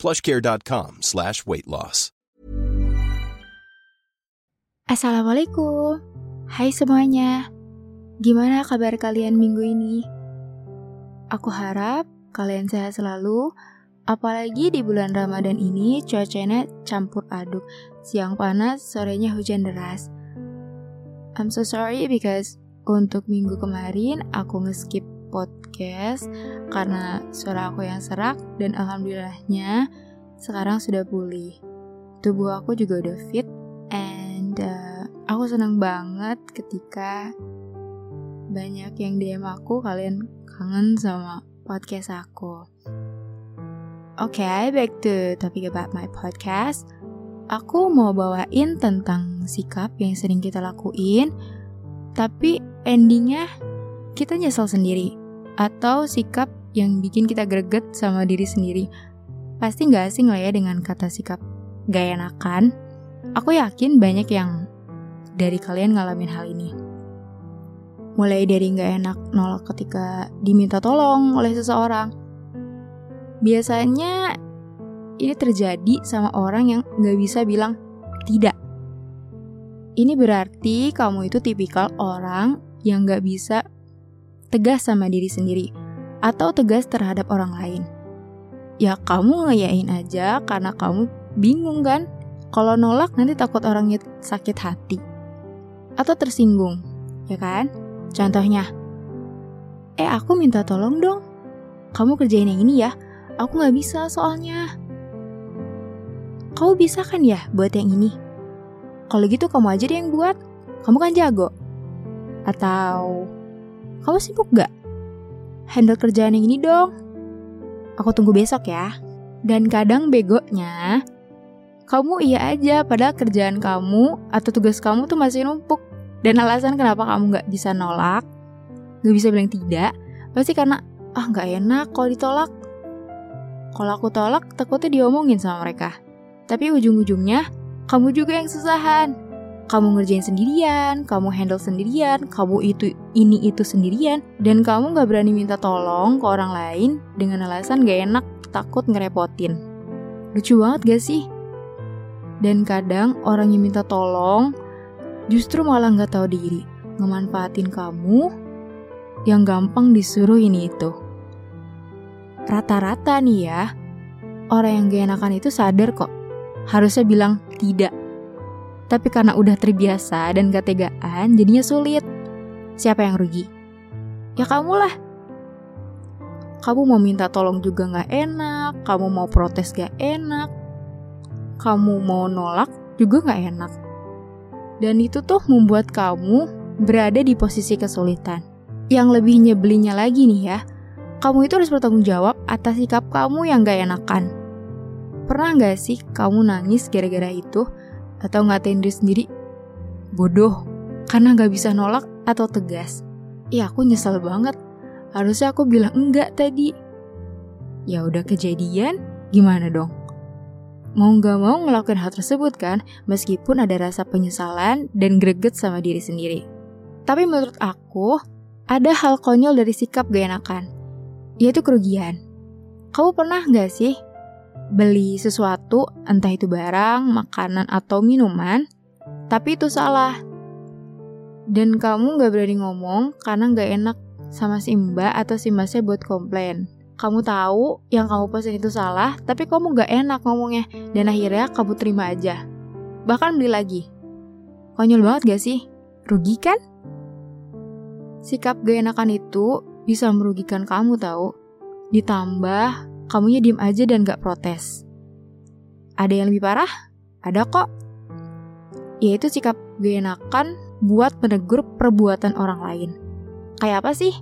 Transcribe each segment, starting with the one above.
plushcare.com slash weight loss. Assalamualaikum. Hai semuanya. Gimana kabar kalian minggu ini? Aku harap kalian sehat selalu, apalagi di bulan Ramadan ini cuacanya campur aduk. Siang panas, sorenya hujan deras. I'm so sorry because untuk minggu kemarin aku ngeskip podcast karena suara aku yang serak dan alhamdulillahnya sekarang sudah pulih. Tubuh aku juga udah fit and uh, aku senang banget ketika banyak yang DM aku kalian kangen sama podcast aku. Oke, okay, back to topic about my podcast. Aku mau bawain tentang sikap yang sering kita lakuin, tapi endingnya kita nyesel sendiri atau sikap yang bikin kita greget sama diri sendiri. Pasti gak asing lah ya dengan kata sikap gak enakan. Aku yakin banyak yang dari kalian ngalamin hal ini. Mulai dari gak enak nolak ketika diminta tolong oleh seseorang. Biasanya ini terjadi sama orang yang gak bisa bilang tidak. Ini berarti kamu itu tipikal orang yang gak bisa tegas sama diri sendiri atau tegas terhadap orang lain. Ya kamu ngeyain aja karena kamu bingung kan? Kalau nolak nanti takut orangnya sakit hati atau tersinggung, ya kan? Contohnya, eh aku minta tolong dong, kamu kerjain yang ini ya, aku nggak bisa soalnya. Kamu bisa kan ya buat yang ini? Kalau gitu kamu aja deh yang buat, kamu kan jago. Atau kamu sibuk gak? Handle kerjaan yang ini dong. Aku tunggu besok ya. Dan kadang begonya, kamu iya aja padahal kerjaan kamu atau tugas kamu tuh masih numpuk. Dan alasan kenapa kamu gak bisa nolak, gak bisa bilang tidak, pasti karena ah gak enak kalau ditolak. Kalau aku tolak, takutnya diomongin sama mereka. Tapi ujung-ujungnya, kamu juga yang susahan kamu ngerjain sendirian, kamu handle sendirian, kamu itu ini itu sendirian, dan kamu gak berani minta tolong ke orang lain dengan alasan gak enak, takut ngerepotin. Lucu banget gak sih? Dan kadang orang yang minta tolong justru malah gak tahu diri, ngemanfaatin kamu yang gampang disuruh ini itu. Rata-rata nih ya, orang yang gak enakan itu sadar kok, harusnya bilang tidak tapi karena udah terbiasa dan gak tegaan, jadinya sulit. Siapa yang rugi? Ya kamu lah. Kamu mau minta tolong juga gak enak, kamu mau protes gak enak, kamu mau nolak juga gak enak. Dan itu tuh membuat kamu berada di posisi kesulitan. Yang lebih nyebelinya lagi nih ya, kamu itu harus bertanggung jawab atas sikap kamu yang gak enakan. Pernah gak sih kamu nangis gara-gara itu? Atau ngatain diri sendiri bodoh karena gak bisa nolak atau tegas. Ya aku nyesel banget. Harusnya aku bilang enggak tadi. Ya udah kejadian, gimana dong? Mau gak mau ngelakuin hal tersebut kan, meskipun ada rasa penyesalan dan greget sama diri sendiri. Tapi menurut aku, ada hal konyol dari sikap gak enakan, yaitu kerugian. Kamu pernah gak sih beli sesuatu, entah itu barang, makanan, atau minuman, tapi itu salah. Dan kamu gak berani ngomong karena gak enak sama si mbak atau si masnya buat komplain. Kamu tahu yang kamu pesen itu salah, tapi kamu gak enak ngomongnya, dan akhirnya kamu terima aja. Bahkan beli lagi. Konyol banget gak sih? Rugi kan? Sikap gak enakan itu bisa merugikan kamu tahu. Ditambah kamunya diem aja dan gak protes. Ada yang lebih parah? Ada kok. Yaitu sikap gak enakan buat menegur perbuatan orang lain. Kayak apa sih?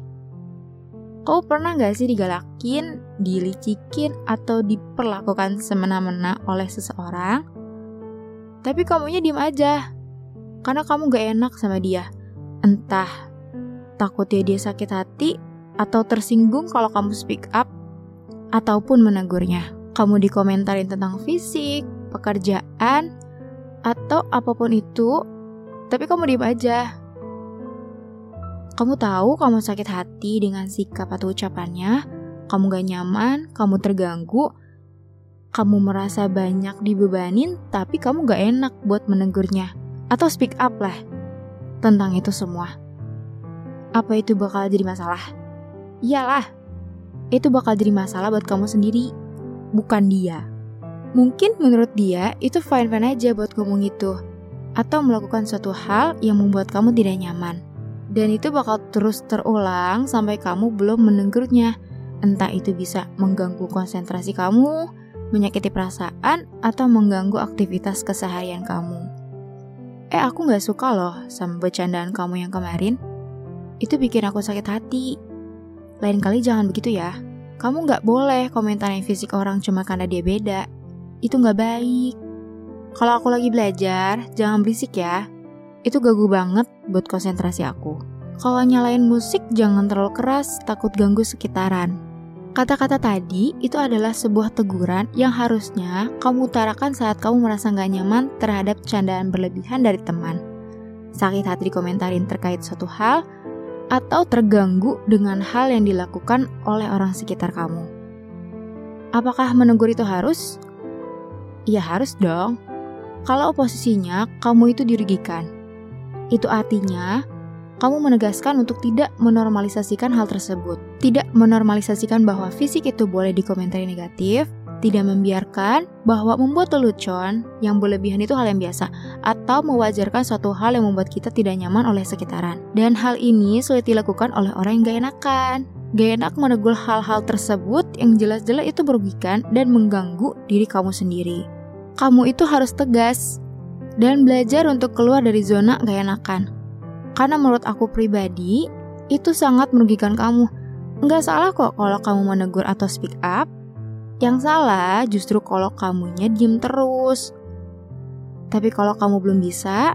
Kau pernah gak sih digalakin, dilicikin, atau diperlakukan semena-mena oleh seseorang? Tapi kamunya diem aja. Karena kamu gak enak sama dia. Entah takutnya dia sakit hati atau tersinggung kalau kamu speak up ataupun menegurnya. Kamu dikomentarin tentang fisik, pekerjaan, atau apa pun itu, tapi kamu diem aja. Kamu tahu kamu sakit hati dengan sikap atau ucapannya, kamu gak nyaman, kamu terganggu, kamu merasa banyak dibebanin, tapi kamu gak enak buat menegurnya. Atau speak up lah tentang itu semua. Apa itu bakal jadi masalah? Iyalah, itu bakal jadi masalah buat kamu sendiri, bukan dia. Mungkin menurut dia itu fine-fine aja buat ngomong itu, atau melakukan suatu hal yang membuat kamu tidak nyaman. Dan itu bakal terus terulang sampai kamu belum menegurnya. Entah itu bisa mengganggu konsentrasi kamu, menyakiti perasaan, atau mengganggu aktivitas keseharian kamu. Eh, aku gak suka loh sama bercandaan kamu yang kemarin. Itu bikin aku sakit hati. Lain kali jangan begitu ya. Kamu gak boleh komentarin fisik orang cuma karena dia beda. Itu gak baik. Kalau aku lagi belajar, jangan berisik ya. Itu gagu banget buat konsentrasi aku. Kalau nyalain musik, jangan terlalu keras, takut ganggu sekitaran. Kata-kata tadi itu adalah sebuah teguran yang harusnya kamu utarakan saat kamu merasa gak nyaman terhadap candaan berlebihan dari teman. Sakit hati dikomentarin terkait suatu hal, atau terganggu dengan hal yang dilakukan oleh orang sekitar kamu. Apakah menegur itu harus? Ya harus dong. Kalau oposisinya kamu itu dirugikan. Itu artinya, kamu menegaskan untuk tidak menormalisasikan hal tersebut. Tidak menormalisasikan bahwa fisik itu boleh dikomentari negatif, tidak membiarkan bahwa membuat lelucon yang berlebihan itu hal yang biasa, atau mewajarkan suatu hal yang membuat kita tidak nyaman oleh sekitaran. Dan hal ini sulit dilakukan oleh orang yang gak enakan. Gak enak menegur hal-hal tersebut yang jelas-jelas itu merugikan dan mengganggu diri kamu sendiri. Kamu itu harus tegas, dan belajar untuk keluar dari zona gak enakan. Karena menurut aku pribadi, itu sangat merugikan kamu. Nggak salah kok kalau kamu menegur atau speak up. Yang salah justru kalau kamunya diem terus. Tapi kalau kamu belum bisa,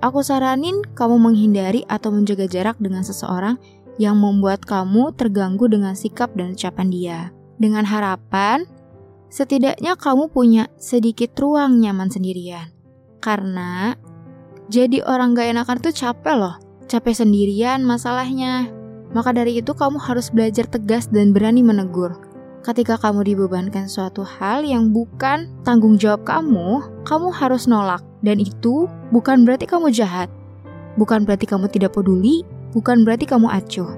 aku saranin kamu menghindari atau menjaga jarak dengan seseorang yang membuat kamu terganggu dengan sikap dan ucapan dia. Dengan harapan, setidaknya kamu punya sedikit ruang nyaman sendirian. Karena jadi orang gak enakan tuh capek loh. Capek sendirian masalahnya. Maka dari itu kamu harus belajar tegas dan berani menegur. Ketika kamu dibebankan suatu hal yang bukan tanggung jawab kamu, kamu harus nolak. Dan itu bukan berarti kamu jahat. Bukan berarti kamu tidak peduli, bukan berarti kamu acuh.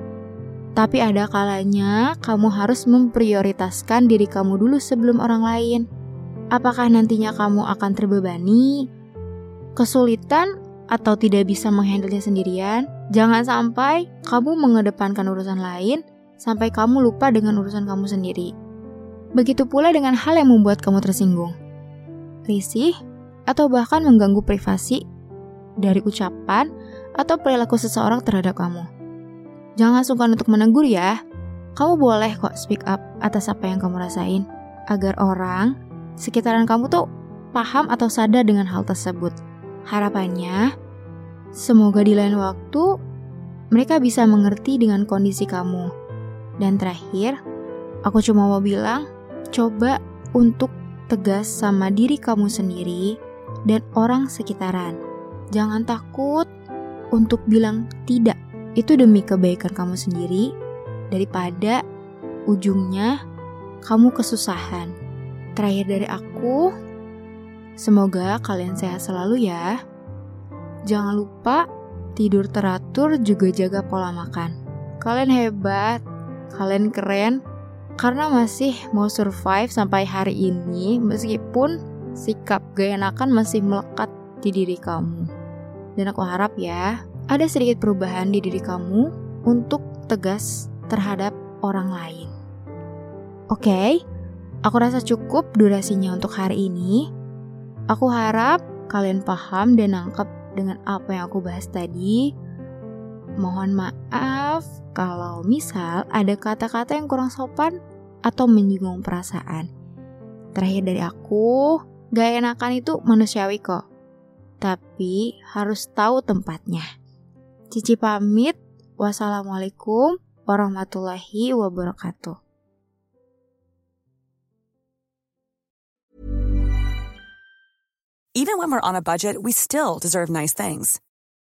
Tapi ada kalanya kamu harus memprioritaskan diri kamu dulu sebelum orang lain. Apakah nantinya kamu akan terbebani kesulitan atau tidak bisa menghandlenya sendirian, jangan sampai kamu mengedepankan urusan lain sampai kamu lupa dengan urusan kamu sendiri. Begitu pula dengan hal yang membuat kamu tersinggung, risih, atau bahkan mengganggu privasi dari ucapan atau perilaku seseorang terhadap kamu. Jangan sungkan untuk menegur ya. Kamu boleh kok speak up atas apa yang kamu rasain, agar orang sekitaran kamu tuh paham atau sadar dengan hal tersebut. Harapannya, semoga di lain waktu mereka bisa mengerti dengan kondisi kamu. Dan terakhir, aku cuma mau bilang, coba untuk tegas sama diri kamu sendiri dan orang sekitaran. Jangan takut untuk bilang tidak. Itu demi kebaikan kamu sendiri daripada ujungnya kamu kesusahan. Terakhir dari aku, Semoga kalian sehat selalu ya. Jangan lupa tidur teratur juga jaga pola makan. Kalian hebat, kalian keren, karena masih mau survive sampai hari ini meskipun sikap gak enakan masih melekat di diri kamu. Dan aku harap ya, ada sedikit perubahan di diri kamu untuk tegas terhadap orang lain. Oke, okay, aku rasa cukup durasinya untuk hari ini. Aku harap kalian paham dan nangkep dengan apa yang aku bahas tadi. Mohon maaf kalau misal ada kata-kata yang kurang sopan atau menyinggung perasaan. Terakhir dari aku, gak enakan itu manusiawi kok. tapi harus tahu tempatnya. Cici pamit. Wassalamualaikum warahmatullahi wabarakatuh. Even when we're on a budget, we still deserve nice things.